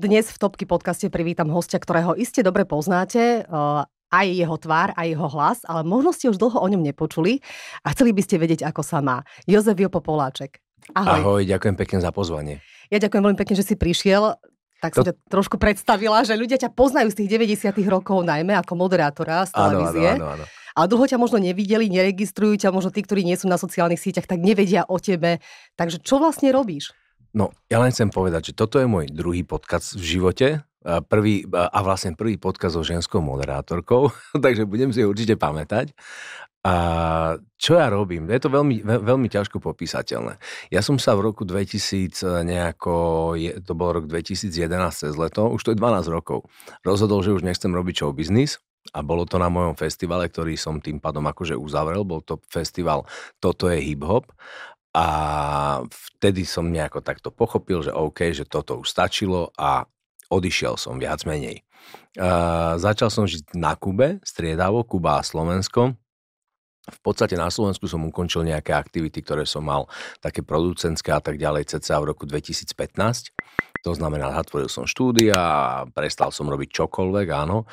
Dnes v Topky podcaste privítam hostia, ktorého iste dobre poznáte, uh, aj jeho tvár, aj jeho hlas, ale možno ste už dlho o ňom nepočuli a chceli by ste vedieť, ako sa má. Jozef Jopo Poláček. Ahoj. Ahoj, ďakujem pekne za pozvanie. Ja ďakujem veľmi pekne, že si prišiel. Tak som to... ťa trošku predstavila, že ľudia ťa poznajú z tých 90 rokov najmä ako moderátora z televízie. Áno, áno, áno, áno. Ale dlho ťa možno nevideli, neregistrujú ťa, možno tí, ktorí nie sú na sociálnych sieťach, tak nevedia o tebe. Takže čo vlastne robíš? No, ja len chcem povedať, že toto je môj druhý podcast v živote. Prvý, a vlastne prvý podcast so ženskou moderátorkou, takže budem si určite pamätať. A čo ja robím? Je to veľmi, veľmi ťažko popísateľné. Ja som sa v roku 2000 e, nejako, to bol rok 2011 cez leto, už to je 12 rokov, rozhodol, že už nechcem robiť show business, a bolo to na mojom festivale, ktorý som tým pádom akože uzavrel. Bol to festival Toto je hip-hop a vtedy som nejako takto pochopil, že OK, že toto už stačilo a odišiel som viac menej. Uh, začal som žiť na Kube, striedavo, Kuba a Slovensko. V podstate na Slovensku som ukončil nejaké aktivity, ktoré som mal, také producentské a tak ďalej, cca v roku 2015. To znamená, zatvoril som štúdia a prestal som robiť čokoľvek, áno.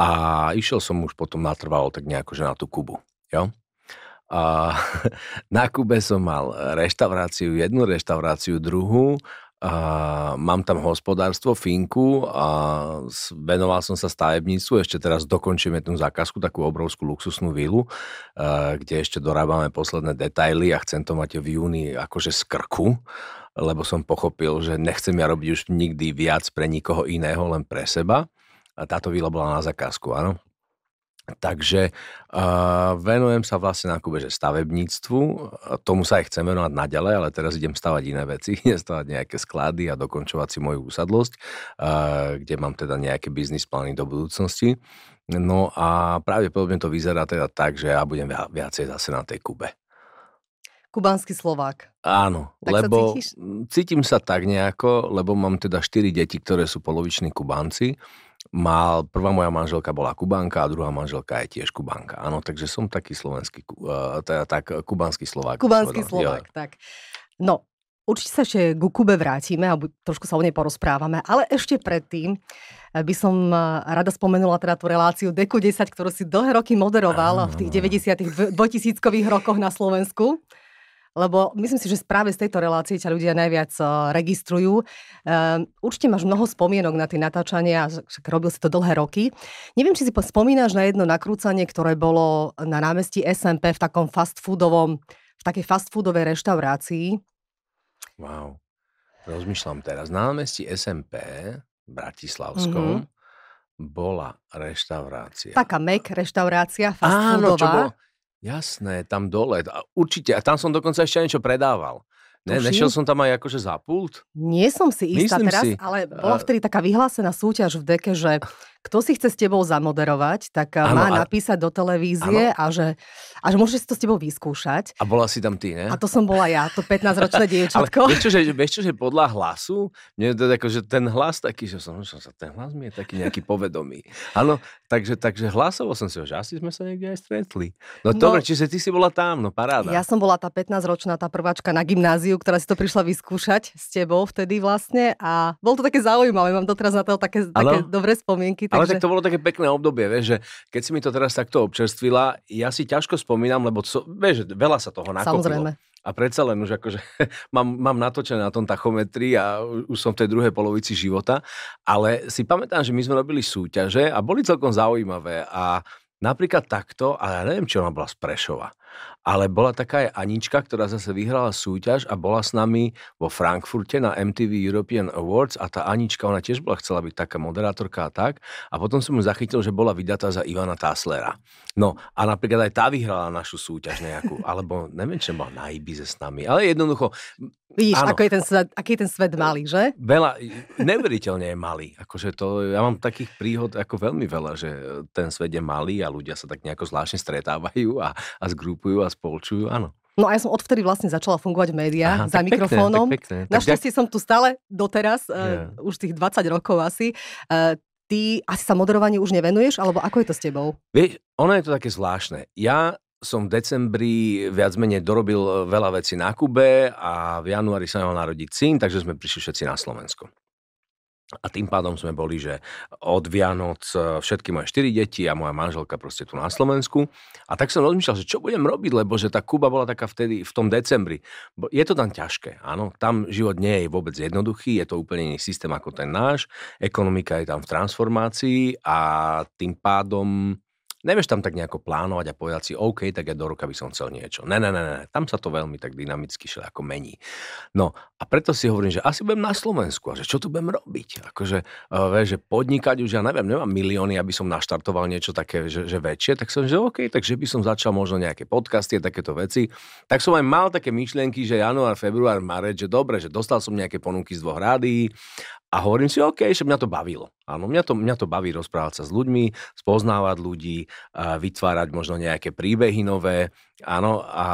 A išiel som už potom natrvalo tak nejako, že na tú Kubu. Jo? A na Kube som mal reštauráciu, jednu reštauráciu, druhú. A mám tam hospodárstvo, finku a venoval som sa stavebníctvu. Ešte teraz dokončíme tú zákazku, takú obrovskú luxusnú vilu, kde ešte dorábame posledné detaily a chcem to mať v júni akože z krku lebo som pochopil, že nechcem ja robiť už nikdy viac pre nikoho iného, len pre seba. A táto vila bola na zakázku, áno. Takže uh, venujem sa vlastne na Kube, že stavebníctvu, tomu sa aj chcem venovať naďalej, ale teraz idem stavať iné veci, idem stavať nejaké sklady a dokončovať si moju úsadlosť, uh, kde mám teda nejaké biznis plány do budúcnosti. No a pravdepodobne to vyzerá teda tak, že ja budem viacej zase na tej Kube. Kubanský Slovák. Áno, tak lebo sa cítim sa tak nejako, lebo mám teda štyri deti, ktoré sú poloviční Kubánci mal, prvá moja manželka bola Kubánka a druhá manželka je tiež Kubánka. Áno, takže som taký slovenský, teda tak kubanský Slovák. Kubanský Slovák, tak. No, určite sa ešte ku Kube vrátime a trošku sa o nej porozprávame, ale ešte predtým eh, by som rada spomenula teda tú reláciu Deku 10, ktorú si dlhé roky moderoval v tých 90 2000 rokoch na Slovensku lebo myslím si, že práve z tejto relácie ťa ľudia najviac eh, registrujú. Ehm, určite máš mnoho spomienok na tie natáčania, však robil si to dlhé roky. Neviem, či si spomínaš na jedno nakrúcanie, ktoré bolo na námestí SMP v takom fast foodovom, v takej fast foodovej reštaurácii. Wow. Rozmýšľam teraz. Na námestí SMP Bratislavskom mm-hmm. bola reštaurácia. Taká Mac reštaurácia, fast Áno, foodová. Čo bolo? Jasné, tam dole. Určite. A tam som dokonca ešte niečo predával. Ne, nešiel som tam aj akože za pult? Nie som si istá Myslím teraz, si. ale bola vtedy taká vyhlásená súťaž v deke, že kto si chce s tebou zamoderovať, tak ano, má a... napísať do televízie a že, a že môže si to s tebou vyskúšať. A bola si tam ty, ne? A to som bola ja, to 15-ročné dievčatko. Ale vieš čo, že, vieš čo, že podľa hlasu, mne to ako, že ten hlas taký, že som, že ten hlas mi je taký nejaký povedomý. Áno, takže, takže hlasovo som si ho, že asi sme sa niekde aj stretli. No, no dobre, čiže ty si bola tam, no paráda. Ja som bola tá 15-ročná, tá prváčka na gymnáziu, ktorá si to prišla vyskúšať s tebou vtedy vlastne a bolo to také zaujímavé, mám to teraz na to také, také dobré spomienky. Ale tak to bolo také pekné obdobie, vieš, že keď si mi to teraz takto občerstvila, ja si ťažko spomínam, lebo co, vieš, veľa sa toho nakopilo. Samozrejme. A predsa len už akože mám, mám natočené na tom tachometri a už som v tej druhej polovici života, ale si pamätám, že my sme robili súťaže a boli celkom zaujímavé a napríklad takto, a ja neviem, či ona bola z Prešova, ale bola taká aj Anička, ktorá zase vyhrala súťaž a bola s nami vo Frankfurte na MTV European Awards a tá Anička, ona tiež bola chcela byť taká moderátorka a tak. A potom som mu zachytil, že bola vydatá za Ivana Taslera. No a napríklad aj tá vyhrala našu súťaž nejakú, alebo neviem, či bola na Ibize s nami, ale jednoducho Vidíš, ako je ten svet, aký je ten svet malý, že? Veľa, neuveriteľne je malý. Akože to, ja mám takých príhod ako veľmi veľa, že ten svet je malý a ľudia sa tak nejako zvláštne stretávajú a, a zgrupujú a spolčujú, áno. No a ja som odvtedy vlastne začala fungovať v médiách Aha, za mikrofónom. Pekné, pekné. Našťastie tak... som tu stále doteraz, yeah. uh, už tých 20 rokov asi. Uh, ty asi sa moderovaniu už nevenuješ, alebo ako je to s tebou? Vieš, ono je to také zvláštne. Ja som v decembri viac menej dorobil e, veľa vecí na Kube a v januári sa mal narodiť syn, takže sme prišli všetci na Slovensko. A tým pádom sme boli, že od Vianoc e, všetky moje štyri deti a moja manželka proste tu na Slovensku. A tak som rozmýšľal, že čo budem robiť, lebo že tá Kuba bola taká vtedy v tom decembri. Je to tam ťažké, áno. Tam život nie je vôbec jednoduchý, je to úplne iný systém ako ten náš. Ekonomika je tam v transformácii a tým pádom nevieš tam tak nejako plánovať a povedať si, OK, tak ja do roka by som chcel niečo. Ne, ne, ne, ne, tam sa to veľmi tak dynamicky ako mení. No a preto si hovorím, že asi budem na Slovensku a že čo tu budem robiť. Akože, uh, vieš, že podnikať už, ja neviem, nemám milióny, aby som naštartoval niečo také, že, že väčšie, tak som, že OK, takže by som začal možno nejaké podcasty a takéto veci. Tak som aj mal také myšlienky, že január, február, marec, že dobre, že dostal som nejaké ponuky z dvoch rádií a hovorím si, OK, že mňa to bavilo. Áno, mňa to, mňa to baví rozprávať sa s ľuďmi, spoznávať ľudí, vytvárať možno nejaké príbehy nové, áno, a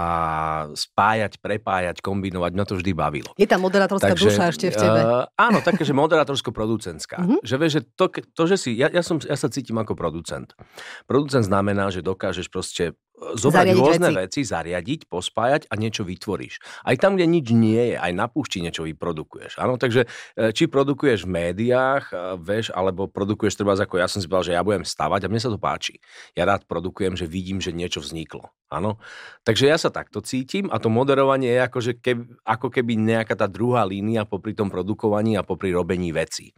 spájať, prepájať, kombinovať, mňa to vždy bavilo. Je tam moderátorská Takže, duša ešte v tebe. Uh, áno, také, že moderátorsko-producentská. Uh-huh. Že vieš, že to, to, že si, ja, ja, som, ja sa cítim ako producent. Producent znamená, že dokážeš proste zobrať zariadiť rôzne veci. veci, zariadiť, pospájať a niečo vytvoríš. Aj tam, kde nič nie je, aj na púšti niečo vyprodukuješ. Áno, takže e, či produkuješ v médiách, e, vieš, alebo produkuješ treba ako ja som si povedal, že ja budem stavať a mne sa to páči. Ja rád produkujem, že vidím, že niečo vzniklo. Áno. Takže ja sa takto cítim a to moderovanie je ako, že keby, ako keby nejaká tá druhá línia popri tom produkovaní a popri robení vecí.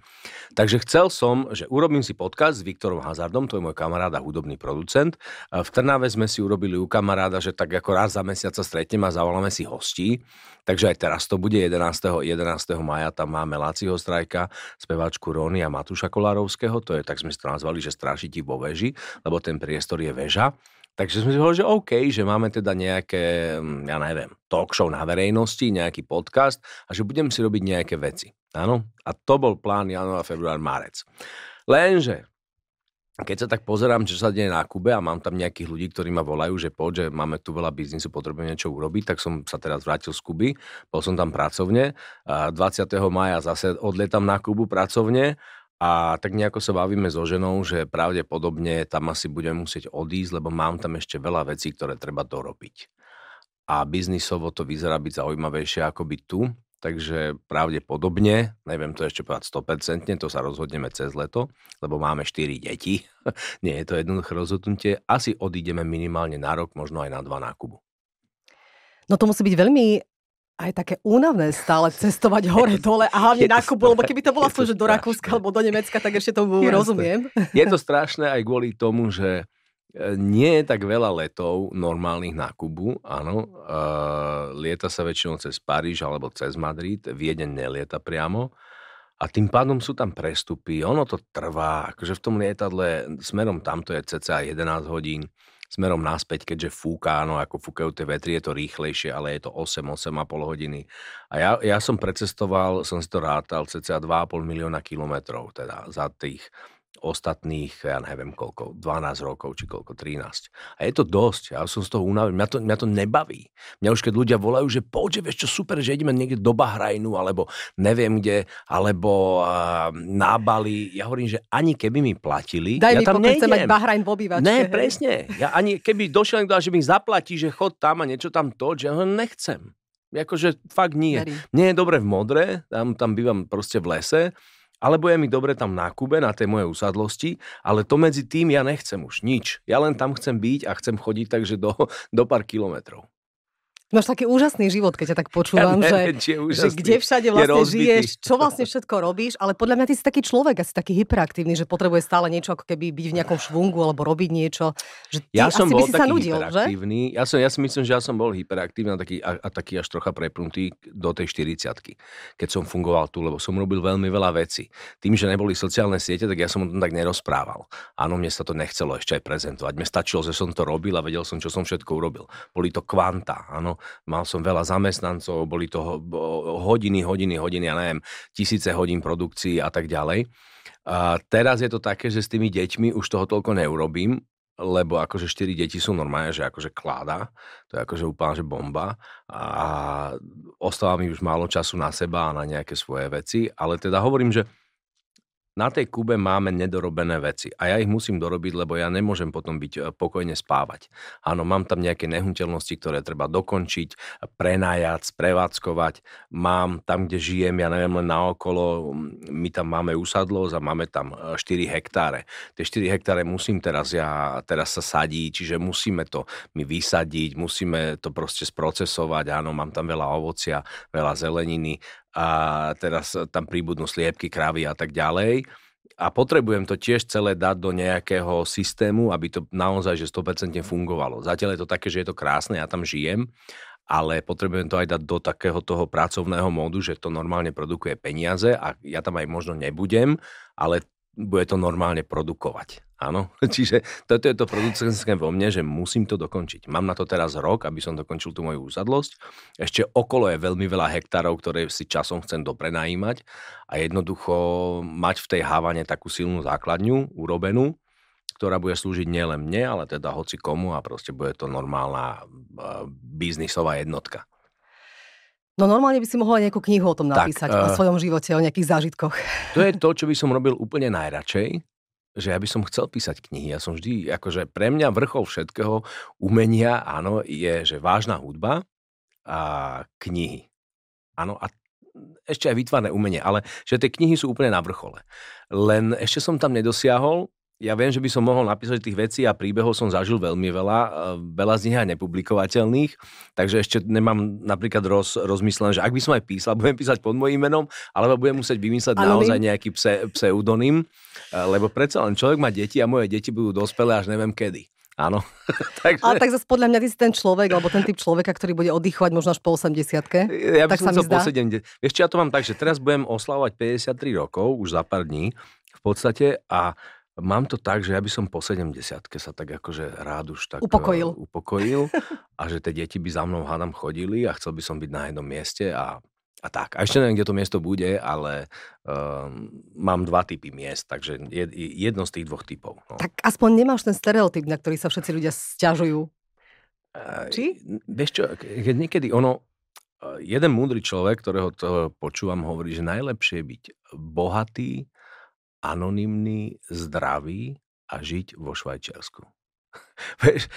Takže chcel som, že urobím si podcast s Viktorom Hazardom, to je môj kamarát a hudobný producent. V Trnave sme si urobili u kamaráda, že tak ako raz za mesiac sa stretneme a zavoláme si hostí. Takže aj teraz to bude 11. 11. maja, tam máme Láciho Strajka, speváčku Rony a Matúša Kolárovského, to je, tak sme to nazvali, že strážiti vo veži, lebo ten priestor je väža. Takže sme si že OK, že máme teda nejaké, mm, ja neviem, talk show na verejnosti, nejaký podcast a že budem si robiť nejaké veci. Áno? A to bol plán január, február, marec. Lenže keď sa tak pozerám, čo sa deje na Kube a mám tam nejakých ľudí, ktorí ma volajú, že poď, že máme tu veľa biznisu, potrebujem niečo urobiť, tak som sa teraz vrátil z Kuby, bol som tam pracovne. A 20. maja zase odletam na Kubu pracovne a tak nejako sa bavíme so ženou, že pravdepodobne tam asi budeme musieť odísť, lebo mám tam ešte veľa vecí, ktoré treba dorobiť. A biznisovo to vyzerá byť zaujímavejšie ako byť tu, takže pravdepodobne, neviem to ešte povedať 100%, to sa rozhodneme cez leto, lebo máme 4 deti, nie je to jednoduché rozhodnutie, asi odídeme minimálne na rok, možno aj na dva nákubu. No to musí byť veľmi aj také únavné stále cestovať hore, dole a hlavne na Kubu, lebo keby to aspoň, že do Rakúska alebo do Nemecka, tak ešte tomu Jasne. rozumiem. Je to strašné aj kvôli tomu, že E, nie je tak veľa letov normálnych na Kubu, áno. Uh, lieta sa väčšinou cez Paríž alebo cez Madrid, Viedeň nelieta priamo. A tým pádom sú tam prestupy, ono to trvá, akože v tom lietadle smerom tamto je cca 11 hodín, smerom naspäť, keďže fúka, áno, ako fúkajú tie vetry, je to rýchlejšie, ale je to 8, 8,5 hodiny. A ja, ja som precestoval, som si to rátal, cca 2,5 milióna kilometrov, teda za tých ostatných, ja neviem koľko, 12 rokov či koľko, 13. A je to dosť, ja som z toho unavený, mňa to, mňa to nebaví. Mňa už keď ľudia volajú, že poďte, vieš čo, super, že ideme niekde do Bahrajnu, alebo neviem kde, alebo uh, na Bali. Ja hovorím, že ani keby mi platili, Daj ja mi, tam nejdem. mať Bahrajn v obývačke. Ne, presne. Ja ani keby došiel niekto, že mi zaplatí, že chod tam a niečo tam to, že ho nechcem. Akože fakt nie. Verím. Nie je dobre v modre, tam, tam bývam proste v lese alebo je mi dobre tam na Kube, na tej mojej usadlosti, ale to medzi tým ja nechcem už nič. Ja len tam chcem byť a chcem chodiť takže do, do pár kilometrov. Máš taký úžasný život, keď ťa tak počúvam, ja neviem, že, že kde všade vlastne žiješ, čo vlastne všetko robíš, ale podľa mňa ty si taký človek, asi taký hyperaktívny, že potrebuje stále niečo ako keby byť v nejakom švungu alebo robiť niečo. Že ty ja som bol taký nudil, hyperaktívny. Že? Ja, som, ja si myslím, že ja som bol hyperaktívny a taký, a, a taký až trocha prepnutý do tej 40 keď som fungoval tu, lebo som robil veľmi veľa vecí. Tým, že neboli sociálne siete, tak ja som o tom tak nerozprával. Áno, mne sa to nechcelo ešte aj prezentovať. Mne stačilo, že som to robil a vedel som, čo som všetko urobil. Boli to kvanta, áno mal som veľa zamestnancov, boli to hodiny, hodiny, hodiny, ja neviem, tisíce hodín produkcií a tak ďalej. A teraz je to také, že s tými deťmi už toho toľko neurobím, lebo akože 4 deti sú normálne, že akože kláda, to je akože úplne že bomba a ostáva mi už málo času na seba a na nejaké svoje veci, ale teda hovorím, že na tej Kube máme nedorobené veci a ja ich musím dorobiť, lebo ja nemôžem potom byť e, pokojne spávať. Áno, mám tam nejaké nehnuteľnosti, ktoré treba dokončiť, prenájať, prevádzkovať. Mám tam, kde žijem, ja neviem, len naokolo, my tam máme usadlosť a máme tam 4 e, hektáre. Tie 4 hektáre musím teraz ja, teraz sa sadí, čiže musíme to my vysadiť, musíme to proste sprocesovať, áno, mám tam veľa ovocia, veľa zeleniny, a teraz tam príbudnú sliepky, kravy a tak ďalej. A potrebujem to tiež celé dať do nejakého systému, aby to naozaj že 100% fungovalo. Zatiaľ je to také, že je to krásne, ja tam žijem, ale potrebujem to aj dať do takého toho pracovného módu, že to normálne produkuje peniaze a ja tam aj možno nebudem, ale bude to normálne produkovať. Áno, čiže toto je to producentské vo mne, že musím to dokončiť. Mám na to teraz rok, aby som dokončil tú moju úsadlosť. Ešte okolo je veľmi veľa hektárov, ktoré si časom chcem doprenajímať a jednoducho mať v tej hávane takú silnú základňu urobenú, ktorá bude slúžiť nielen mne, ale teda hoci komu a proste bude to normálna biznisová jednotka. No normálne by si mohla nejakú knihu o tom napísať, tak, uh, o svojom živote, o nejakých zážitkoch. To je to, čo by som robil úplne najradšej, že ja by som chcel písať knihy. Ja som vždy, akože pre mňa vrchol všetkého umenia, áno, je, že vážna hudba a knihy. Áno, a ešte aj vytvarné umenie, ale že tie knihy sú úplne na vrchole. Len ešte som tam nedosiahol, ja viem, že by som mohol napísať tých vecí a príbehov som zažil veľmi veľa, e, veľa z nich aj nepublikovateľných, takže ešte nemám napríklad roz, rozmyslené, že ak by som aj písal, budem písať pod mojím menom, alebo budem musieť vymysleť Anonym. naozaj nejaký pse, pseudonym, e, lebo predsa len človek má deti a moje deti budú dospelé až neviem kedy. Áno. Takže... Ale tak zase podľa mňa ty si ten človek, alebo ten typ človeka, ktorý bude oddychovať možno až po 80 Ja by tak som chcel po 70. Vieš čo, ja to mám tak, že teraz budem oslavovať 53 rokov, už za pár dní v podstate a Mám to tak, že ja by som po 70 sa tak akože rád už tak upokojil. Uh, upokojil a že tie deti by za mnou hádam chodili a chcel by som byť na jednom mieste a, a tak. A ešte neviem, kde to miesto bude, ale um, mám dva typy miest, takže jedno z tých dvoch typov. No. Tak aspoň nemáš ten stereotyp, na ktorý sa všetci ľudia stiažujú. Či? Vieš čo, keď niekedy ono, jeden múdry človek, ktorého to počúvam, hovorí, že najlepšie je byť bohatý, anonymný, zdravý a žiť vo Švajčiarsku. Vieš,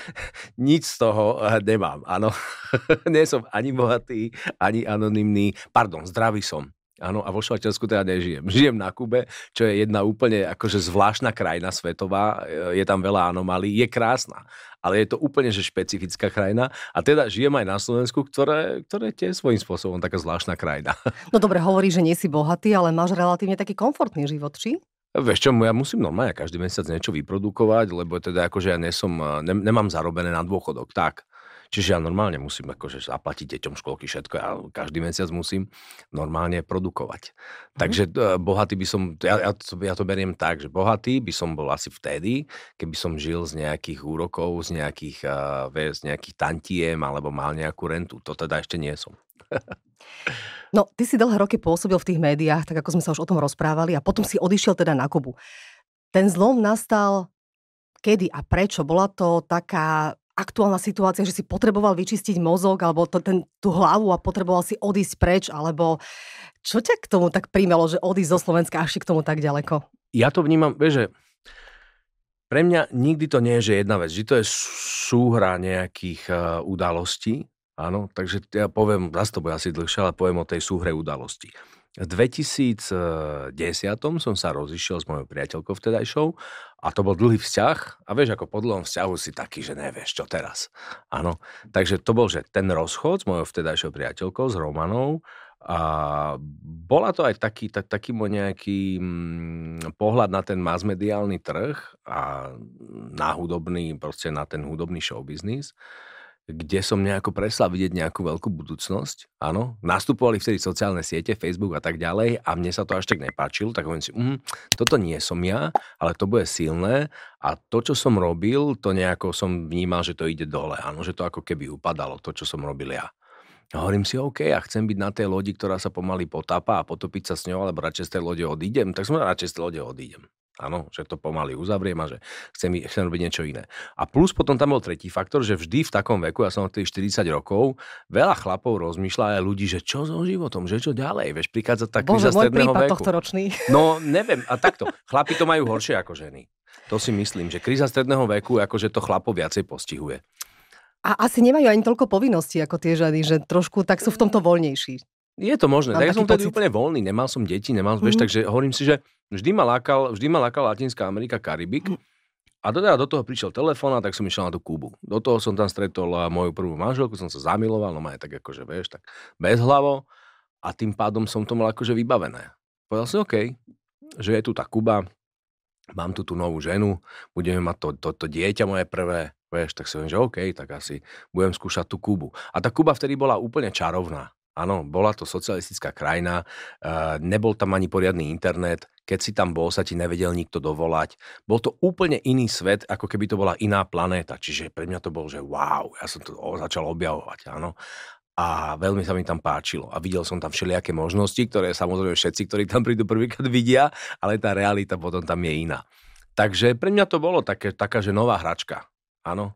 nič z toho eh, nemám, áno. Nie som ani bohatý, ani anonymný. Pardon, zdravý som. Áno, a vo Švajčiarsku teda nežijem. Žijem na Kube, čo je jedna úplne akože zvláštna krajina svetová, eh, je tam veľa anomalí, je krásna, ale je to úplne že špecifická krajina a teda žijem aj na Slovensku, ktoré, ktoré je tiež svojím spôsobom taká zvláštna krajina. No dobre, hovorí, že nie si bohatý, ale máš relatívne taký komfortný život, či? Vieš čo, ja musím normálne každý mesiac niečo vyprodukovať, lebo teda akože ja nesom, ne, nemám zarobené na dôchodok, tak. Čiže ja normálne musím akože zaplatiť deťom školky, všetko. Ja každý mesiac musím normálne produkovať. Mm. Takže uh, bohatý by som, ja, ja, to, ja to beriem tak, že bohatý by som bol asi vtedy, keby som žil z nejakých úrokov, z nejakých, uh, z nejakých tantiem, alebo mal nejakú rentu. To teda ešte nie som. No, ty si dlhé roky pôsobil v tých médiách, tak ako sme sa už o tom rozprávali, a potom si odišiel teda na Kubu. Ten zlom nastal kedy a prečo? Bola to taká aktuálna situácia, že si potreboval vyčistiť mozog alebo to, ten, tú hlavu a potreboval si odísť preč, alebo čo ťa k tomu tak primelo, že odísť zo Slovenska až k tomu tak ďaleko? Ja to vnímam, vieš, že pre mňa nikdy to nie je, že jedna vec, že to je súhra nejakých uh, udalostí, Áno, takže ja poviem, zase to bude asi dlhšie, ale poviem o tej súhre udalosti. V 2010 som sa rozišiel s mojou priateľkou vtedajšou a to bol dlhý vzťah a vieš, ako po dlhom vzťahu si taký, že nevieš, čo teraz. Áno, takže to bol, že ten rozchod s mojou vtedajšou priateľkou, s Romanou, a bola to aj taký, tak, taký môj nejaký mm, pohľad na ten masmediálny trh a na hudobný, proste na ten hudobný showbiznis kde som nejako prestal vidieť nejakú veľkú budúcnosť. Áno, nastupovali vtedy sociálne siete, Facebook a tak ďalej a mne sa to až tak nepáčilo, tak hovorím si, mm, toto nie som ja, ale to bude silné a to, čo som robil, to nejako som vnímal, že to ide dole. Áno, že to ako keby upadalo, to, čo som robil ja. Hovorím si, OK, ja chcem byť na tej lodi, ktorá sa pomaly potápa a potopiť sa s ňou, alebo radšej z tej lode odídem, tak som radšej z tej lode odídem. Áno, že to pomaly uzavriem a že chcem, chcem robiť niečo iné. A plus potom tam bol tretí faktor, že vždy v takom veku, ja som od 40 rokov, veľa chlapov rozmýšľa aj ľudí, že čo so životom, že čo ďalej, vieš, prichádza tak Bože, môj prípad veku. tohto ročný. No, neviem, a takto, chlapi to majú horšie ako ženy. To si myslím, že kríza stredného veku, akože to chlapov viacej postihuje. A asi nemajú ani toľko povinností ako tie ženy, že trošku tak sú v tomto voľnejší. Je to možné. tak ja som vtedy úplne voľný, nemal som deti, nemal, mm-hmm. vieš, takže hovorím si, že vždy ma lákal, vždy ma lákal Latinská Amerika, Karibik. Mm. A do, teda do toho prišiel telefón a tak som išiel na tú Kubu. Do toho som tam stretol moju prvú manželku, som sa zamiloval, no ma je tak akože, vieš, tak bez hlavo a tým pádom som to mal akože vybavené. Povedal som, OK, že je tu tá Kuba, mám tu tú novú ženu, budeme mať to, to, to dieťa moje prvé, vieš, tak si hovorím, že OK, tak asi budem skúšať tú Kubu. A tá Kuba vtedy bola úplne čarovná. Áno, bola to socialistická krajina, uh, nebol tam ani poriadny internet, keď si tam bol, sa ti nevedel nikto dovolať. Bol to úplne iný svet, ako keby to bola iná planéta. Čiže pre mňa to bol, že wow, ja som to začal objavovať, áno. A veľmi sa mi tam páčilo. A videl som tam všelijaké možnosti, ktoré samozrejme všetci, ktorí tam prídu prvýkrát vidia, ale tá realita potom tam je iná. Takže pre mňa to bolo také, taká, že nová hračka. Áno,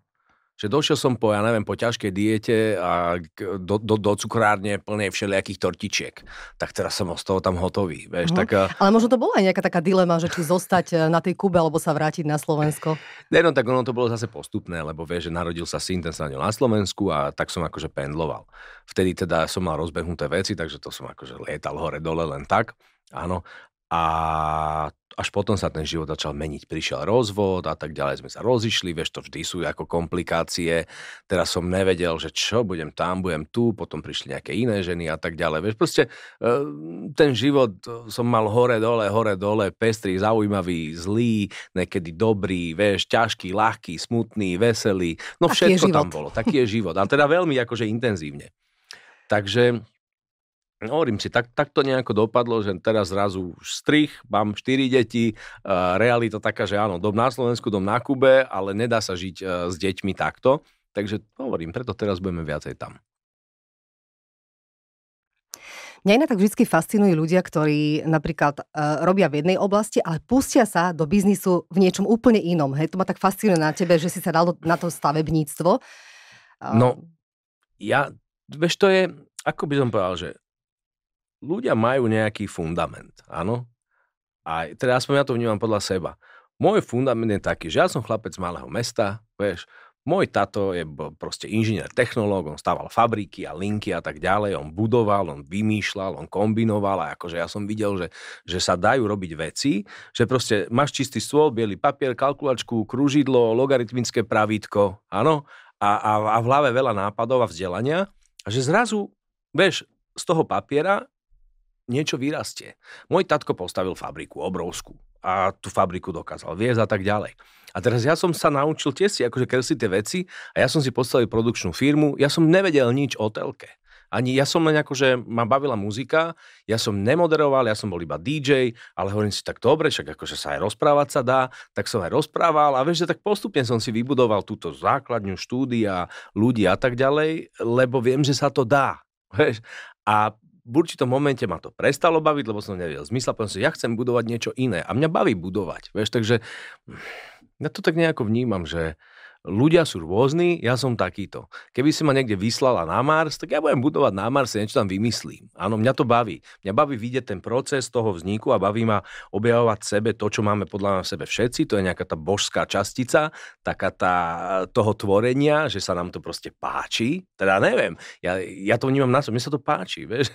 že došiel som po, ja neviem, po ťažkej diete a do, do, do cukrárne plnej všelijakých tortičiek. Tak teraz som z toho tam hotový. Vieš, uh-huh. tak, Ale možno to bola aj nejaká taká dilema, že či zostať e, na tej Kube alebo sa vrátiť na Slovensko. Ne, no tak ono to bolo zase postupné, lebo vieš, že narodil sa syn, ten sa na Slovensku a tak som akože pendloval. Vtedy teda som mal rozbehnuté veci, takže to som akože lietal hore dole len tak. Áno, a až potom sa ten život začal meniť. Prišiel rozvod a tak ďalej, sme sa rozišli, vieš, to vždy sú ako komplikácie. Teraz som nevedel, že čo, budem tam, budem tu, potom prišli nejaké iné ženy a tak ďalej. Vieš, proste e, ten život som mal hore, dole, hore, dole, pestrý, zaujímavý, zlý, niekedy dobrý, vieš, ťažký, ľahký, smutný, veselý. No všetko tam bolo. Taký je život. A teda veľmi akože intenzívne. Takže hovorím si, tak, tak to nejako dopadlo, že teraz zrazu strich, mám 4 deti, uh, realita taká, že áno, dom na Slovensku, dom na Kube, ale nedá sa žiť uh, s deťmi takto. Takže hovorím, preto teraz budeme viacej tam. Mňa inak tak vždy fascinujú ľudia, ktorí napríklad uh, robia v jednej oblasti, ale pustia sa do biznisu v niečom úplne inom. Hej, to ma tak fascinuje na tebe, že si sa dal na to stavebníctvo. Uh... No, ja, vieš, to je, ako by som povedal, že ľudia majú nejaký fundament, áno? A teda aspoň ja to vnímam podľa seba. Môj fundament je taký, že ja som chlapec z malého mesta, vieš, môj tato je proste inžinier technológ, on stával fabriky a linky a tak ďalej, on budoval, on vymýšľal, on kombinoval a akože ja som videl, že, že sa dajú robiť veci, že proste máš čistý stôl, biely papier, kalkulačku, krúžidlo, logaritmické pravítko, áno, a, a, a v hlave veľa nápadov a vzdelania a že zrazu, vieš, z toho papiera niečo vyrastie. Môj tatko postavil fabriku, obrovskú. A tú fabriku dokázal viesť a tak ďalej. A teraz ja som sa naučil tiež si akože kresliť tie veci a ja som si postavil produkčnú firmu. Ja som nevedel nič o telke. Ani ja som len akože ma bavila muzika, ja som nemoderoval, ja som bol iba DJ, ale hovorím si tak dobre, však akože sa aj rozprávať sa dá, tak som aj rozprával a vieš, že tak postupne som si vybudoval túto základňu štúdia, ľudí a tak ďalej, lebo viem, že sa to dá. Vieš? A v určitom momente ma to prestalo baviť, lebo som nevedel zmysla, povedal som, ja chcem budovať niečo iné a mňa baví budovať, vieš, takže ja to tak nejako vnímam, že ľudia sú rôzni, ja som takýto. Keby si ma niekde vyslala na Mars, tak ja budem budovať na Marse, niečo tam vymyslím. Áno, mňa to baví. Mňa baví vidieť ten proces toho vzniku a baví ma objavovať sebe to, čo máme podľa mňa v sebe všetci, to je nejaká tá božská častica, taká tá toho tvorenia, že sa nám to proste páči. Teda neviem, ja, ja to vnímam na mne sa to páči, vieš,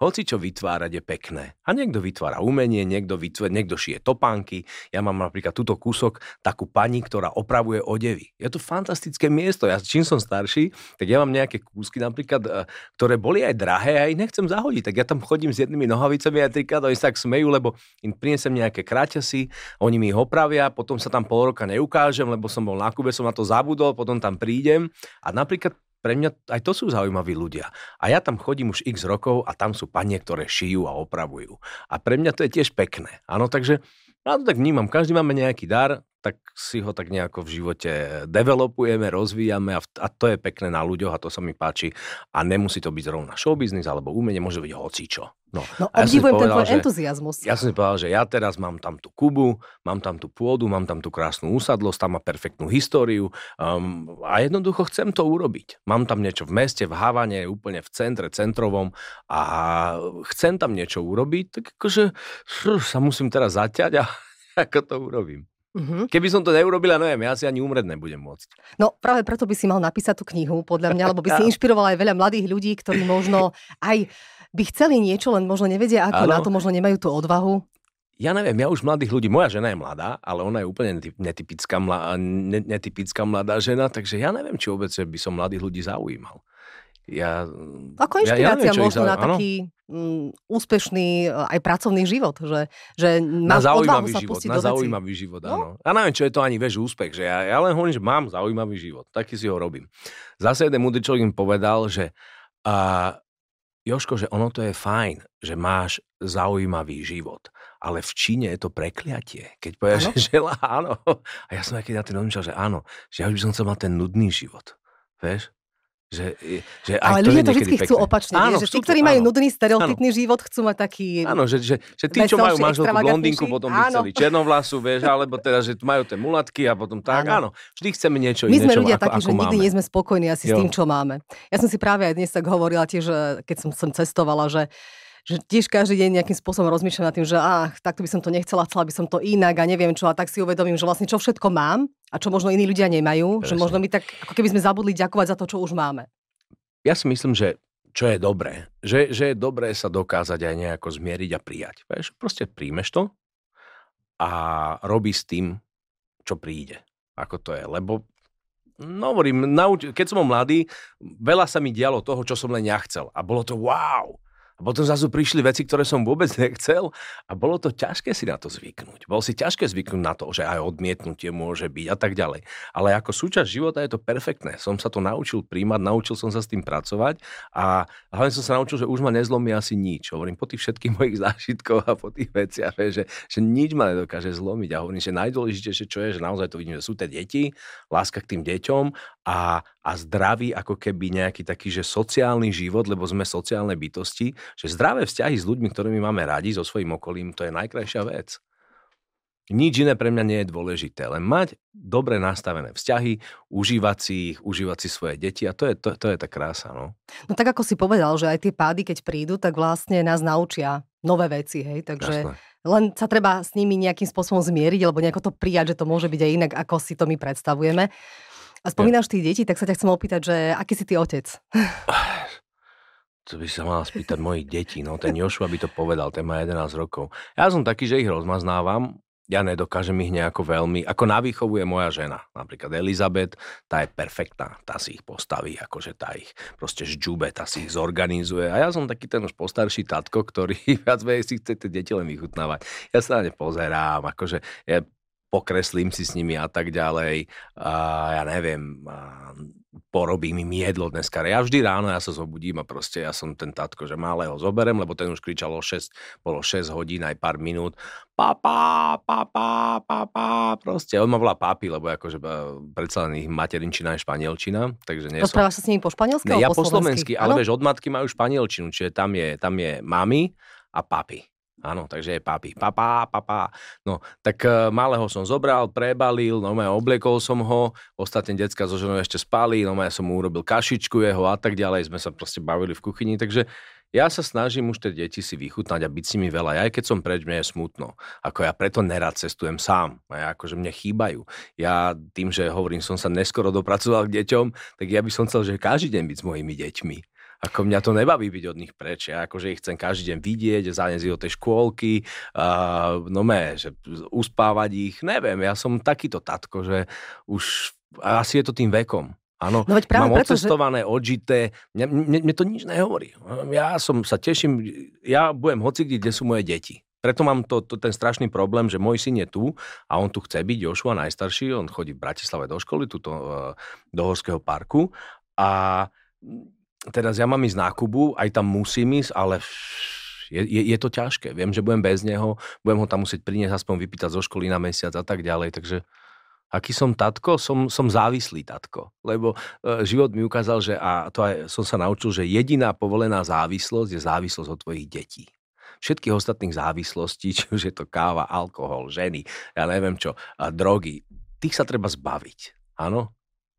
hoci čo vytvárať je pekné. A niekto vytvára umenie, niekto, vytvára, niekto šije topánky, ja mám napríklad túto kúsok takú pani, ktorá opravuje odevy. Je to fantastické miesto. Ja čím som starší, tak ja mám nejaké kúsky napríklad, e, ktoré boli aj drahé a ich nechcem zahodiť. Tak ja tam chodím s jednými nohavicami a trikrát oni sa tak smejú, lebo im prinesem nejaké kráťasy, oni mi ich opravia, potom sa tam pol roka neukážem, lebo som bol na Kube, som na to zabudol, potom tam prídem a napríklad pre mňa aj to sú zaujímaví ľudia. A ja tam chodím už x rokov a tam sú panie, ktoré šijú a opravujú. A pre mňa to je tiež pekné. Áno, takže ja to tak vnímam. Každý máme nejaký dar, tak si ho tak nejako v živote developujeme, rozvíjame a, v, a to je pekné na ľuďoch a to sa mi páči. A nemusí to byť zrovna showbiznis alebo umenie, môže byť hocičo. No, no obdivujem ja ten tvoj entuziasmus. Ja som si povedal, že ja teraz mám tam tú Kubu, mám tam tú pôdu, mám tam tú krásnu úsadlosť, tam má perfektnú históriu um, a jednoducho chcem to urobiť. Mám tam niečo v meste, v Havane, úplne v centre, centrovom a chcem tam niečo urobiť, tak akože sa musím teraz zaťať a ako to urobím. Uh-huh. Keby som to neurobila, neviem, ja si ani umrieť nebudem môcť. No práve preto by si mal napísať tú knihu, podľa mňa, lebo by si inšpiroval aj veľa mladých ľudí, ktorí možno aj by chceli niečo, len možno nevedia ako ano. na to, možno nemajú tú odvahu. Ja neviem, ja už mladých ľudí, moja žena je mladá, ale ona je úplne netypická, mladá, netypická mladá žena, takže ja neviem, či vôbec by som mladých ľudí zaujímal. Ja, Ako inšpirácia ja, ja neviem, možno na taký úspešný e, aj pracovný život, že, že na zaujímavý sa život, na zaujímavý život, no? áno. A neviem, čo je to ani vieš úspech, že ja, ja len hovorím, že mám zaujímavý život, taký si ho robím. Zase jeden múdry človek im povedal, že a, Joško, že ono to je fajn, že máš zaujímavý život, ale v Číne je to prekliatie. Keď povieš, že žela, áno. A ja som aj keď na tým že áno, že ja už by som chcel mať ten nudný život. Vieš? Že, že aj Ale ľudia to vždy chcú opačne. Áno, že tí, ktorí majú nudný, stereotypný áno. život, chcú mať taký... Áno, že, že, že tí, čo majú manželku blondinku, potom by chceli černovlasu, vieš, alebo teda, že majú tie mulatky a potom tak, áno. áno. Vždy chceme niečo My sme ľudia takí, že nikdy nie sme spokojní asi jo. s tým, čo máme. Ja som si práve aj dnes tak hovorila tiež, keď som sem cestovala, že že tiež každý deň nejakým spôsobom rozmýšľam nad tým, že ach, takto by som to nechcela, chcela by som to inak a neviem čo. A tak si uvedomím, že vlastne čo všetko mám a čo možno iní ľudia nemajú, Presne. že možno my tak, ako keby sme zabudli ďakovať za to, čo už máme ja si myslím, že čo je dobré, že, že je dobré sa dokázať aj nejako zmieriť a prijať. Vieš, proste príjmeš to a robí s tým, čo príde. Ako to je. Lebo No hovorím, nauč- keď som bol mladý, veľa sa mi dialo toho, čo som len ja chcel. A bolo to wow. A potom zase prišli veci, ktoré som vôbec nechcel a bolo to ťažké si na to zvyknúť. Bolo si ťažké zvyknúť na to, že aj odmietnutie môže byť a tak ďalej. Ale ako súčasť života je to perfektné. Som sa to naučil príjmať, naučil som sa s tým pracovať a hlavne som sa naučil, že už ma nezlomí asi nič. Hovorím po tých všetkých mojich zážitkoch a po tých veciach, že, že nič ma nedokáže zlomiť. A hovorím, že najdôležitejšie, čo je, že naozaj to vidím, že sú tie deti, láska k tým deťom a, a zdravý ako keby nejaký taký, že sociálny život, lebo sme sociálne bytosti, že zdravé vzťahy s ľuďmi, ktorými máme radi, so svojím okolím, to je najkrajšia vec. Nič iné pre mňa nie je dôležité, len mať dobre nastavené vzťahy, užívať si ich, užívať si svoje deti a to je, to, to je tá krása. No. no tak ako si povedal, že aj tie pády, keď prídu, tak vlastne nás naučia nové veci, hej, takže Jasné. len sa treba s nimi nejakým spôsobom zmieriť, alebo nejako to prijať, že to môže byť aj inak, ako si to my predstavujeme. A spomínaš tých detí, tak sa ťa chcem opýtať, že aký si ty otec? To by sa mala spýtať mojich detí, no ten Jošua by to povedal, ten má 11 rokov. Ja som taký, že ich rozmaznávam, ja nedokážem ich nejako veľmi, ako na výchovu je moja žena, napríklad Elizabeth, tá je perfektná, tá si ich postaví, akože tá ich proste žďube, tá si ich zorganizuje a ja som taký ten už postarší tatko, ktorý viac menej si chce tie deti len vychutnávať. Ja sa na ne pozerám, akože ja pokreslím si s nimi a tak ďalej, a ja neviem, a porobím im jedlo dneska. Ja vždy ráno ja sa zobudím a proste ja som ten tatko, že malého zoberem, lebo ten už kričal o 6, bolo 6 hodín aj pár minút. Papa, papa, papa, proste. On ma volá papi, lebo akože predsa len ich materinčina je španielčina. Takže nie Rozprávaš som... sa s nimi po španielsky? Ne, ja po slovensky, ale vieš, od matky majú španielčinu, čiže tam je, tam je mami a papi. Áno, takže je papi. Papa, papa. No, tak uh, malého som zobral, prebalil, no ja obliekol som ho, ostatné decka so ženou ešte spali, no som mu urobil kašičku jeho a tak ďalej, sme sa proste bavili v kuchyni, takže ja sa snažím už tie deti si vychutnať a byť s nimi veľa. Ja aj keď som preč, mne je smutno. Ako ja preto nerad cestujem sám. A ja, akože mne chýbajú. Ja tým, že hovorím, som sa neskoro dopracoval k deťom, tak ja by som chcel, že každý deň byť s mojimi deťmi. Ako mňa to nebaví byť od nich preč. Ja akože ich chcem každý deň vidieť, zájsť do tej škôlky, uh, no me, že uspávať ich. Neviem, ja som takýto tatko, že už asi je to tým vekom. Áno, no veď práve mám preto, ocestované, že... odžité, mne, mne, mne to nič nehovorí. Ja som sa teším, ja budem hoci kde, sú moje deti. Preto mám to, to, ten strašný problém, že môj syn je tu a on tu chce byť, Jošua najstarší, on chodí v Bratislave do školy, tuto do Horského parku a teraz ja mám ísť na Kubu, aj tam musím ísť, ale je, je, je to ťažké. Viem, že budem bez neho, budem ho tam musieť priniesť, aspoň vypýtať zo školy na mesiac a tak ďalej, takže Aký som tatko? Som, som závislý tatko. Lebo e, život mi ukázal, že a to aj som sa naučil, že jediná povolená závislosť je závislosť od tvojich detí. Všetkých ostatných závislostí, či už je to káva, alkohol, ženy, ja neviem čo, a drogy, tých sa treba zbaviť. Áno?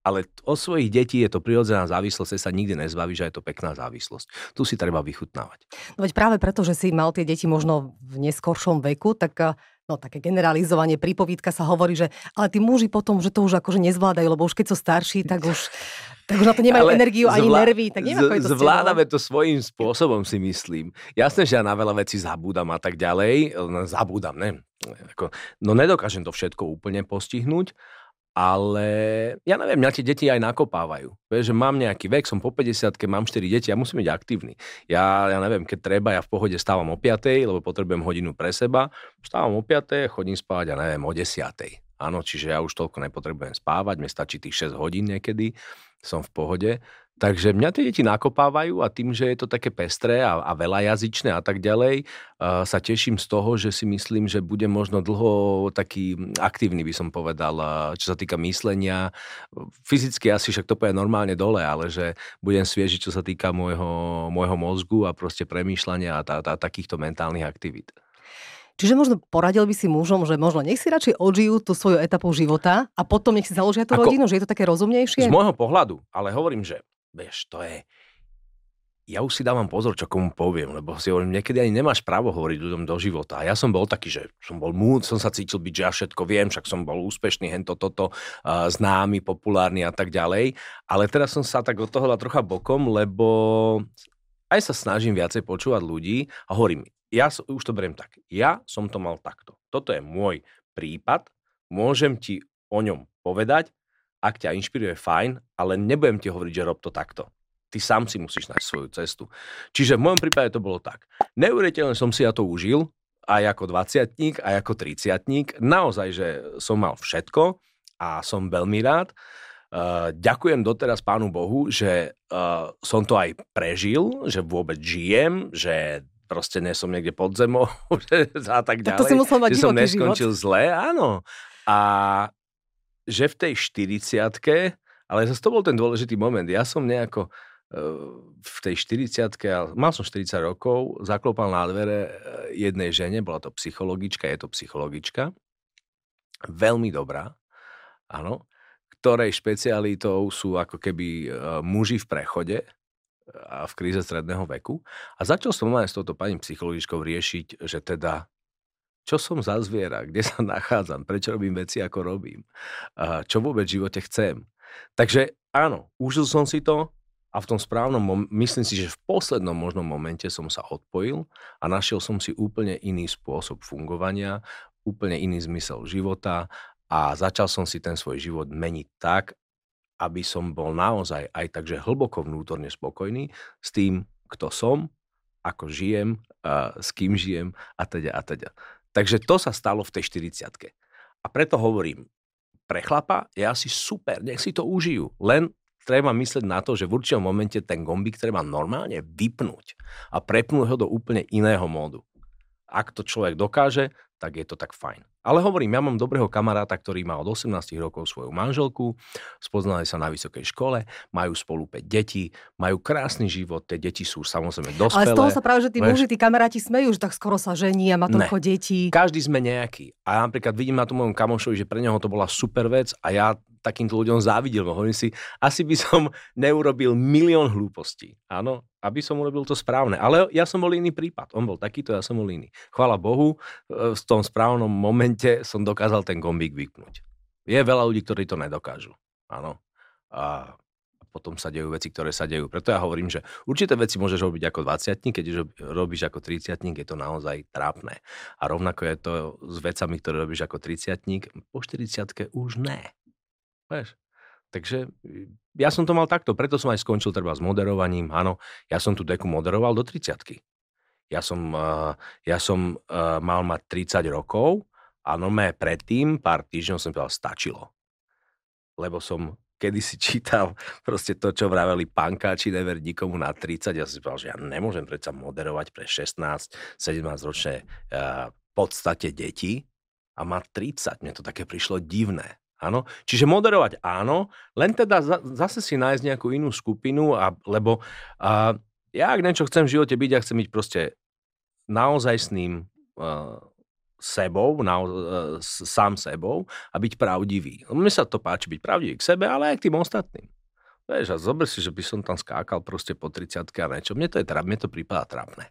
Ale od svojich detí je to prirodzená závislosť, sa nikdy nezbaví, že je to pekná závislosť. Tu si treba vychutnávať. No veď práve preto, že si mal tie deti možno v neskoršom veku, tak eh, no také generalizovanie, prípovídka sa hovorí, že ale tí muži potom, že to už akože nezvládajú, lebo už keď sú starší, tak už, tak už na to nemajú ale energiu ani zvlá... nervy. Tak neviem, ako je to Zvládame to svojím spôsobom, si myslím. Jasné, že ja na veľa vecí zabúdam a tak ďalej. Zabúdam, ne? No nedokážem to všetko úplne postihnúť, ale ja neviem, mňa tie deti aj nakopávajú. Vieš, že mám nejaký vek, som po 50 mám 4 deti, ja musím byť aktívny. Ja, ja neviem, keď treba, ja v pohode stávam o 5, lebo potrebujem hodinu pre seba. Stávam o 5, chodím spávať, ja neviem, o 10. Áno, čiže ja už toľko nepotrebujem spávať, mi stačí tých 6 hodín niekedy, som v pohode. Takže mňa tie deti nakopávajú a tým, že je to také pestré a, a veľajazyčné a tak ďalej, uh, sa teším z toho, že si myslím, že bude možno dlho taký aktívny, by som povedal, čo sa týka myslenia. Fyzicky asi však to povie normálne dole, ale že budem sviežiť, čo sa týka môjho, môjho mozgu a proste premýšľania a tá, tá, takýchto mentálnych aktivít. Čiže možno poradil by si mužom, že možno nech si radšej odžijú tú svoju etapu života a potom nech si založia tú Ako, rodinu, že je to také rozumnejšie? Z môjho pohľadu, ale hovorím, že vieš, to je... Ja už si dávam pozor, čo komu poviem, lebo si hovorím, niekedy ani nemáš právo hovoriť ľuďom do života. A ja som bol taký, že som bol múd, som sa cítil byť, že ja všetko viem, však som bol úspešný, hento, toto, uh, známy, populárny a tak ďalej. Ale teraz som sa tak od toho trocha bokom, lebo aj sa snažím viacej počúvať ľudí a hovorím, ja už to beriem tak, ja som to mal takto. Toto je môj prípad, môžem ti o ňom povedať, ak ťa inšpiruje, fajn, ale nebudem ti hovoriť, že rob to takto. Ty sám si musíš nájsť svoju cestu. Čiže v mojom prípade to bolo tak. Neuveriteľne som si ja to užil, aj ako 20 aj ako 30 Naozaj, že som mal všetko a som veľmi rád. Uh, ďakujem doteraz Pánu Bohu, že uh, som to aj prežil, že vôbec žijem, že proste nie som niekde pod zemou a tak ďalej. To si musel mať že som neskončil život. zle, áno. A že v tej 40 ale zase to bol ten dôležitý moment. Ja som nejako e, v tej 40 mal som 40 rokov, zaklopal na dvere e, jednej žene, bola to psychologička, je to psychologička, veľmi dobrá, áno, ktorej špecialitou sú ako keby e, muži v prechode a v kríze stredného veku. A začal som aj s touto pani psychologičkou riešiť, že teda čo som za zviera, kde sa nachádzam, prečo robím veci, ako robím, čo vôbec v živote chcem. Takže áno, užil som si to a v tom správnom, myslím si, že v poslednom možnom momente som sa odpojil a našiel som si úplne iný spôsob fungovania, úplne iný zmysel života a začal som si ten svoj život meniť tak, aby som bol naozaj aj takže hlboko vnútorne spokojný s tým, kto som, ako žijem, s kým žijem a teda a teda. Takže to sa stalo v tej 40 A preto hovorím, pre chlapa je asi super, nech si to užijú. Len treba myslieť na to, že v určitom momente ten gombík treba normálne vypnúť a prepnúť ho do úplne iného módu. Ak to človek dokáže, tak je to tak fajn. Ale hovorím, ja mám dobrého kamaráta, ktorý má od 18 rokov svoju manželku, spoznali sa na vysokej škole, majú spolu 5 detí, majú krásny život, tie deti sú samozrejme dospelé. Ale z toho sa práve, že tí muži, tí kamaráti smejú, že tak skoro sa žení a má toľko detí. Každý sme nejaký. A ja napríklad vidím na tom mojom kamošovi, že pre neho to bola super vec a ja takýmto ľuďom závidel. Hovorím si, asi by som neurobil milión hlúpostí. Áno, aby som urobil to správne. Ale ja som bol iný prípad. On bol takýto, ja som bol iný. Chvala Bohu, e, v tom správnom momente som dokázal ten gombík vypnúť. Je veľa ľudí, ktorí to nedokážu. Áno. A potom sa dejú veci, ktoré sa dejú. Preto ja hovorím, že určité veci môžeš robiť ako 20 keď robíš ako 30 je to naozaj trápne. A rovnako je to s vecami, ktoré robíš ako 30 po 40 už ne. Vieš? Takže ja som to mal takto, preto som aj skončil treba s moderovaním. Áno, ja som tú deku moderoval do 30 Ja som, uh, ja som uh, mal mať 30 rokov a no predtým, pár týždňov som povedal, stačilo. Lebo som kedy si čítal proste to, čo vraveli pankáči, never nikomu na 30. Ja si povedal, že ja nemôžem predsa moderovať pre 16, 17 ročné uh, podstate deti a má 30. Mne to také prišlo divné. Áno. Čiže moderovať áno, len teda za, zase si nájsť nejakú inú skupinu, a, lebo a, ja ak niečo chcem v živote byť, ja chcem byť proste naozajstným uh, sebou, na, uh, sám sebou a byť pravdivý. Mne sa to páči byť pravdivý k sebe, ale aj k tým ostatným. Vieš, a zober si, že by som tam skákal proste po 30 a niečo. Mne to, je, mne to prípada trápne.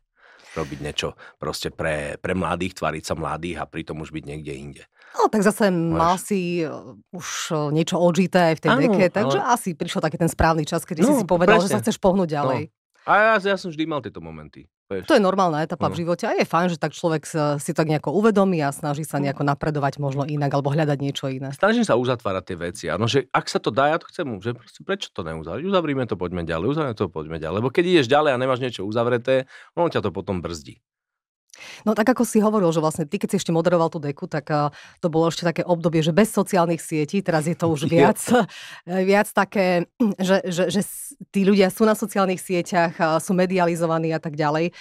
Robiť niečo proste pre, pre mladých, tvariť sa mladých a pritom už byť niekde inde. No tak zase Máš. mal si e, už e, niečo odžité aj v tej deke, takže ale... asi prišiel taký ten správny čas, kedy no, si si povedal, presne. že sa chceš pohnúť no. ďalej. No. A ja, ja som vždy mal tieto momenty. To je normálna etapa no. v živote a je fajn, že tak človek si tak nejako uvedomí a snaží sa nejako napredovať možno inak alebo hľadať niečo iné. Snažím sa uzatvárať tie veci. Áno, že ak sa to dá, ja to chcem, že prečo to neuzavrieť? Uzavrime to, poďme ďalej, uzavrime to, poďme ďalej. Lebo keď ideš ďalej a nemáš niečo uzavreté, ono ťa to potom brzdí. No tak ako si hovoril, že vlastne ty, keď si ešte moderoval tú deku, tak to bolo ešte také obdobie, že bez sociálnych sietí, teraz je to už viac, viac také, že, že, že tí ľudia sú na sociálnych sieťach, sú medializovaní a tak ďalej.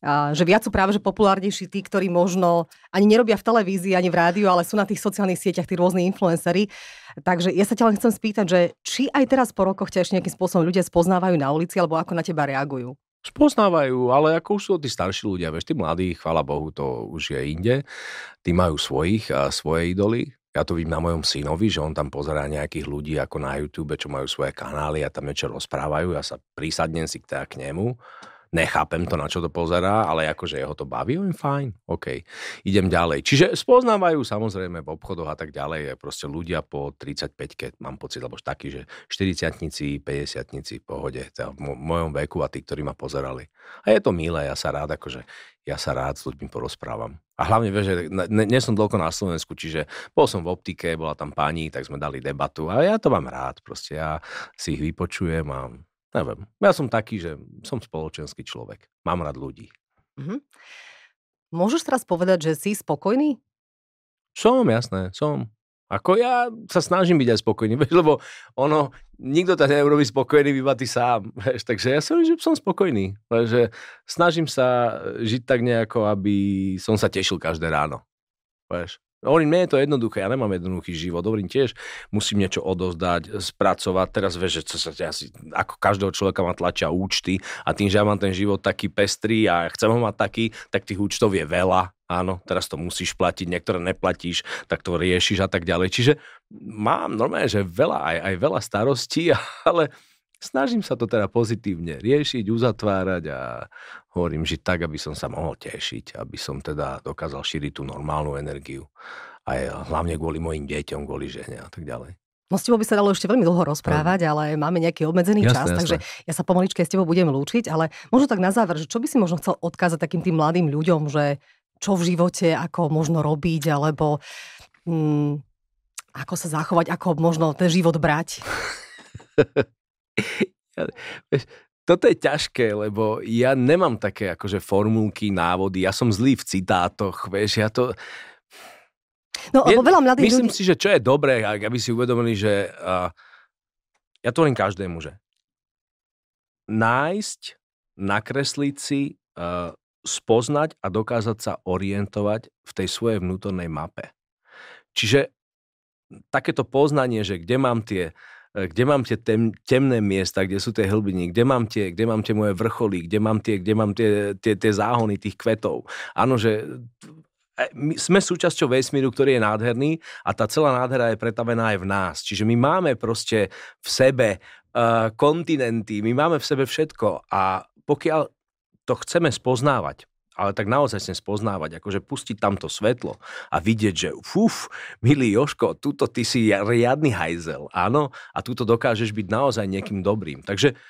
A že viac sú práve že populárnejší tí, ktorí možno ani nerobia v televízii, ani v rádiu, ale sú na tých sociálnych sieťach, tí rôzni influenceri. Takže ja sa ťa len chcem spýtať, že či aj teraz po rokoch ťa ešte nejakým spôsobom ľudia spoznávajú na ulici, alebo ako na teba reagujú? Spoznávajú, ale ako už sú tí starší ľudia, vieš, tí mladí, chvala Bohu, to už je inde. Tí majú svojich a svoje idoly. Ja to vidím na mojom synovi, že on tam pozerá nejakých ľudí ako na YouTube, čo majú svoje kanály a tam niečo rozprávajú. Ja sa prísadnem si k, teda k nemu nechápem to, na čo to pozerá, ale akože jeho to baví, on fajn, OK, idem ďalej. Čiže spoznávajú samozrejme v obchodoch a tak ďalej, proste ľudia po 35 keď mám pocit, lebo taký, že 40 50 v pohode, teda v mojom veku a tí, ktorí ma pozerali. A je to milé, ja sa rád, akože ja sa rád s ľuďmi porozprávam. A hlavne, vieš, že ne, nie som dlho na Slovensku, čiže bol som v optike, bola tam pani, tak sme dali debatu a ja to mám rád, proste ja si ich vypočujem a Neviem. Ja som taký, že som spoločenský človek. Mám rád ľudí. Mm-hmm. Môžeš teraz povedať, že si spokojný? Som, jasné, som. Ako ja sa snažím byť aj spokojný, vieš, lebo ono, nikto to neurobi spokojný, iba ty sám, vieš, takže ja som, že som spokojný, že snažím sa žiť tak nejako, aby som sa tešil každé ráno, vieš. Hovorím, nie je to jednoduché, ja nemám jednoduchý život. Hovorím tiež, musím niečo odozdať, spracovať. Teraz vieš, že sa asi, ako každého človeka ma tlačia účty a tým, že ja mám ten život taký pestrý a chcem ho mať taký, tak tých účtov je veľa. Áno, teraz to musíš platiť, niektoré neplatíš, tak to riešiš a tak ďalej. Čiže mám normálne, že veľa, aj, aj veľa starostí, ale snažím sa to teda pozitívne riešiť, uzatvárať a hovorím, že tak, aby som sa mohol tešiť, aby som teda dokázal šíriť tú normálnu energiu. Aj hlavne kvôli mojim deťom, kvôli žene a tak ďalej. No s tebou by sa dalo ešte veľmi dlho rozprávať, ale máme nejaký obmedzený jasné, čas, jasné. takže ja sa pomaličke s tebou budem lúčiť, ale možno tak na záver, že čo by si možno chcel odkázať takým tým mladým ľuďom, že čo v živote, ako možno robiť, alebo hmm, ako sa zachovať, ako možno ten život brať? toto je ťažké, lebo ja nemám také akože formulky, návody, ja som zlý v citátoch, vieš, ja to... No, lebo veľa mladých Myslím ľudí... si, že čo je dobré, aby si uvedomili, že uh, ja to len každému, že nájsť, nakresliť si, uh, spoznať a dokázať sa orientovať v tej svojej vnútornej mape. Čiže takéto poznanie, že kde mám tie kde mám tie tem, temné miesta, kde sú tie hlbiny, kde mám tie, kde mám tie moje vrcholy, kde mám tie, kde mám tie, tie, tie záhony tých kvetov. Áno, že e, my sme súčasťou vesmíru, ktorý je nádherný a tá celá nádhera je pretavená aj v nás. Čiže my máme proste v sebe uh, kontinenty, my máme v sebe všetko a pokiaľ to chceme spoznávať, ale tak naozaj sem spoznávať, akože pustiť tamto svetlo a vidieť, že uf, milý Joško, tuto ty si riadny hajzel, áno, a tuto dokážeš byť naozaj niekým dobrým. Takže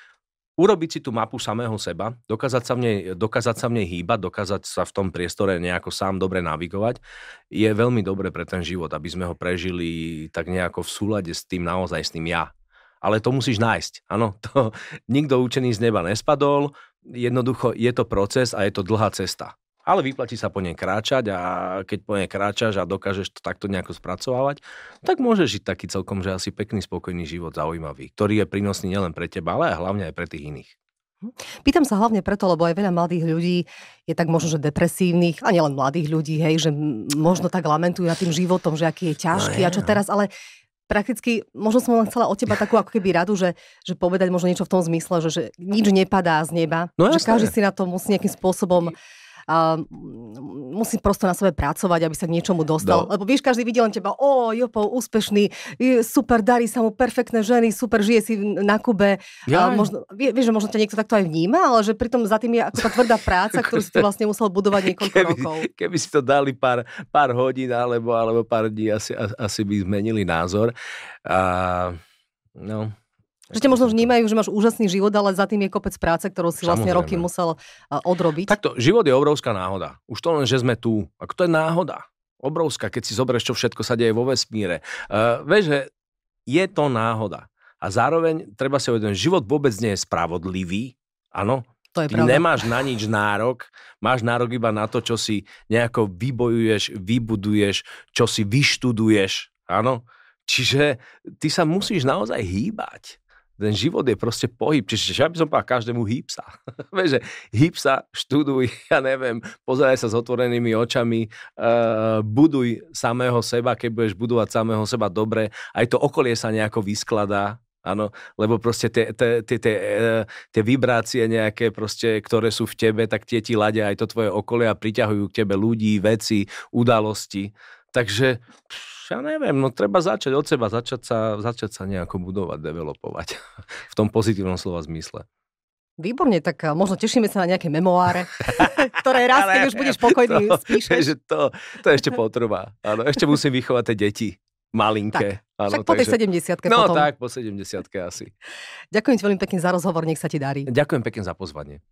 urobiť si tú mapu samého seba, dokázať sa, v nej, dokázať sa v nej hýbať, dokázať sa v tom priestore nejako sám dobre navigovať, je veľmi dobre pre ten život, aby sme ho prežili tak nejako v súlade s tým naozaj s tým ja. Ale to musíš nájsť. Áno, to nikto učený z neba nespadol, jednoducho je to proces a je to dlhá cesta. Ale vyplatí sa po nej kráčať a keď po nej kráčaš a dokážeš to takto nejako spracovávať, tak môžeš žiť taký celkom, že asi pekný, spokojný život, zaujímavý, ktorý je prínosný nielen pre teba, ale aj hlavne aj pre tých iných. Hm. Pýtam sa hlavne preto, lebo aj veľa mladých ľudí je tak možno, že depresívnych, a nielen mladých ľudí, hej, že možno tak lamentujú nad tým životom, že aký je ťažký no, je, a čo teraz, ale prakticky, možno som len chcela od teba takú ako keby radu, že, že povedať možno niečo v tom zmysle, že, že nič nepadá z neba, No že jasné. každý si na to musí nejakým spôsobom a musí prosto na sebe pracovať, aby sa k niečomu dostal. No. Lebo vieš, každý vidí len teba, o, Jopo, úspešný, super, darí sa mu perfektné ženy, super, žije si na Kube. A Jaj. možno, vie, vieš, že možno ťa niekto takto aj vníma, ale že pritom za tým je ako tá tvrdá práca, ktorú si ty vlastne musel budovať niekoľko Keby, rokov. keby si to dali pár, pár hodín alebo, alebo pár dní, asi, asi by zmenili názor. A, no, Že ťa možno vnímajú, že máš úžasný život, ale za tým je kopec práce, ktorú si vlastne Samozrejme. roky musel odrobiť. Takto, život je obrovská náhoda. Už to len, že sme tu. Ako to je náhoda. Obrovská, keď si zoberieš, čo všetko sa deje vo vesmíre. Uh, vieš, že je to náhoda. A zároveň treba si uvedomiť, život vôbec nie je spravodlivý. Áno, to je Ty pravda. nemáš na nič nárok, máš nárok iba na to, čo si nejako vybojuješ, vybuduješ, čo si vyštuduješ, áno? Čiže ty sa musíš naozaj hýbať. Ten život je proste pohyb, čiže ja by som povedal každému hýb sa. Vieš, hýb sa, študuj, ja neviem, pozeraj sa s otvorenými očami, uh, buduj samého seba, keď budeš budovať samého seba dobre, aj to okolie sa nejako vyskladá, áno, lebo proste tie, tie, tie, tie, eh, tie vibrácie nejaké proste, ktoré sú v tebe, tak tie ti ladia aj to tvoje okolie a priťahujú k tebe ľudí, veci, udalosti. Takže ja neviem, no treba začať od seba, začať sa, začať sa nejako budovať, developovať v tom pozitívnom slova zmysle. Výborne, tak a, možno tešíme sa na nejaké memoáre, ktoré raz, keď už budeš pokojný, to, spíšeš. Že to, to ešte potrvá. Áno, ešte musím vychovať tie deti. Malinké. Áno, Však po tej takže- 70 No potom. tak, po 70 asi. Ďakujem ti veľmi pekne za rozhovor, nech sa ti darí. Ďakujem pekne za pozvanie.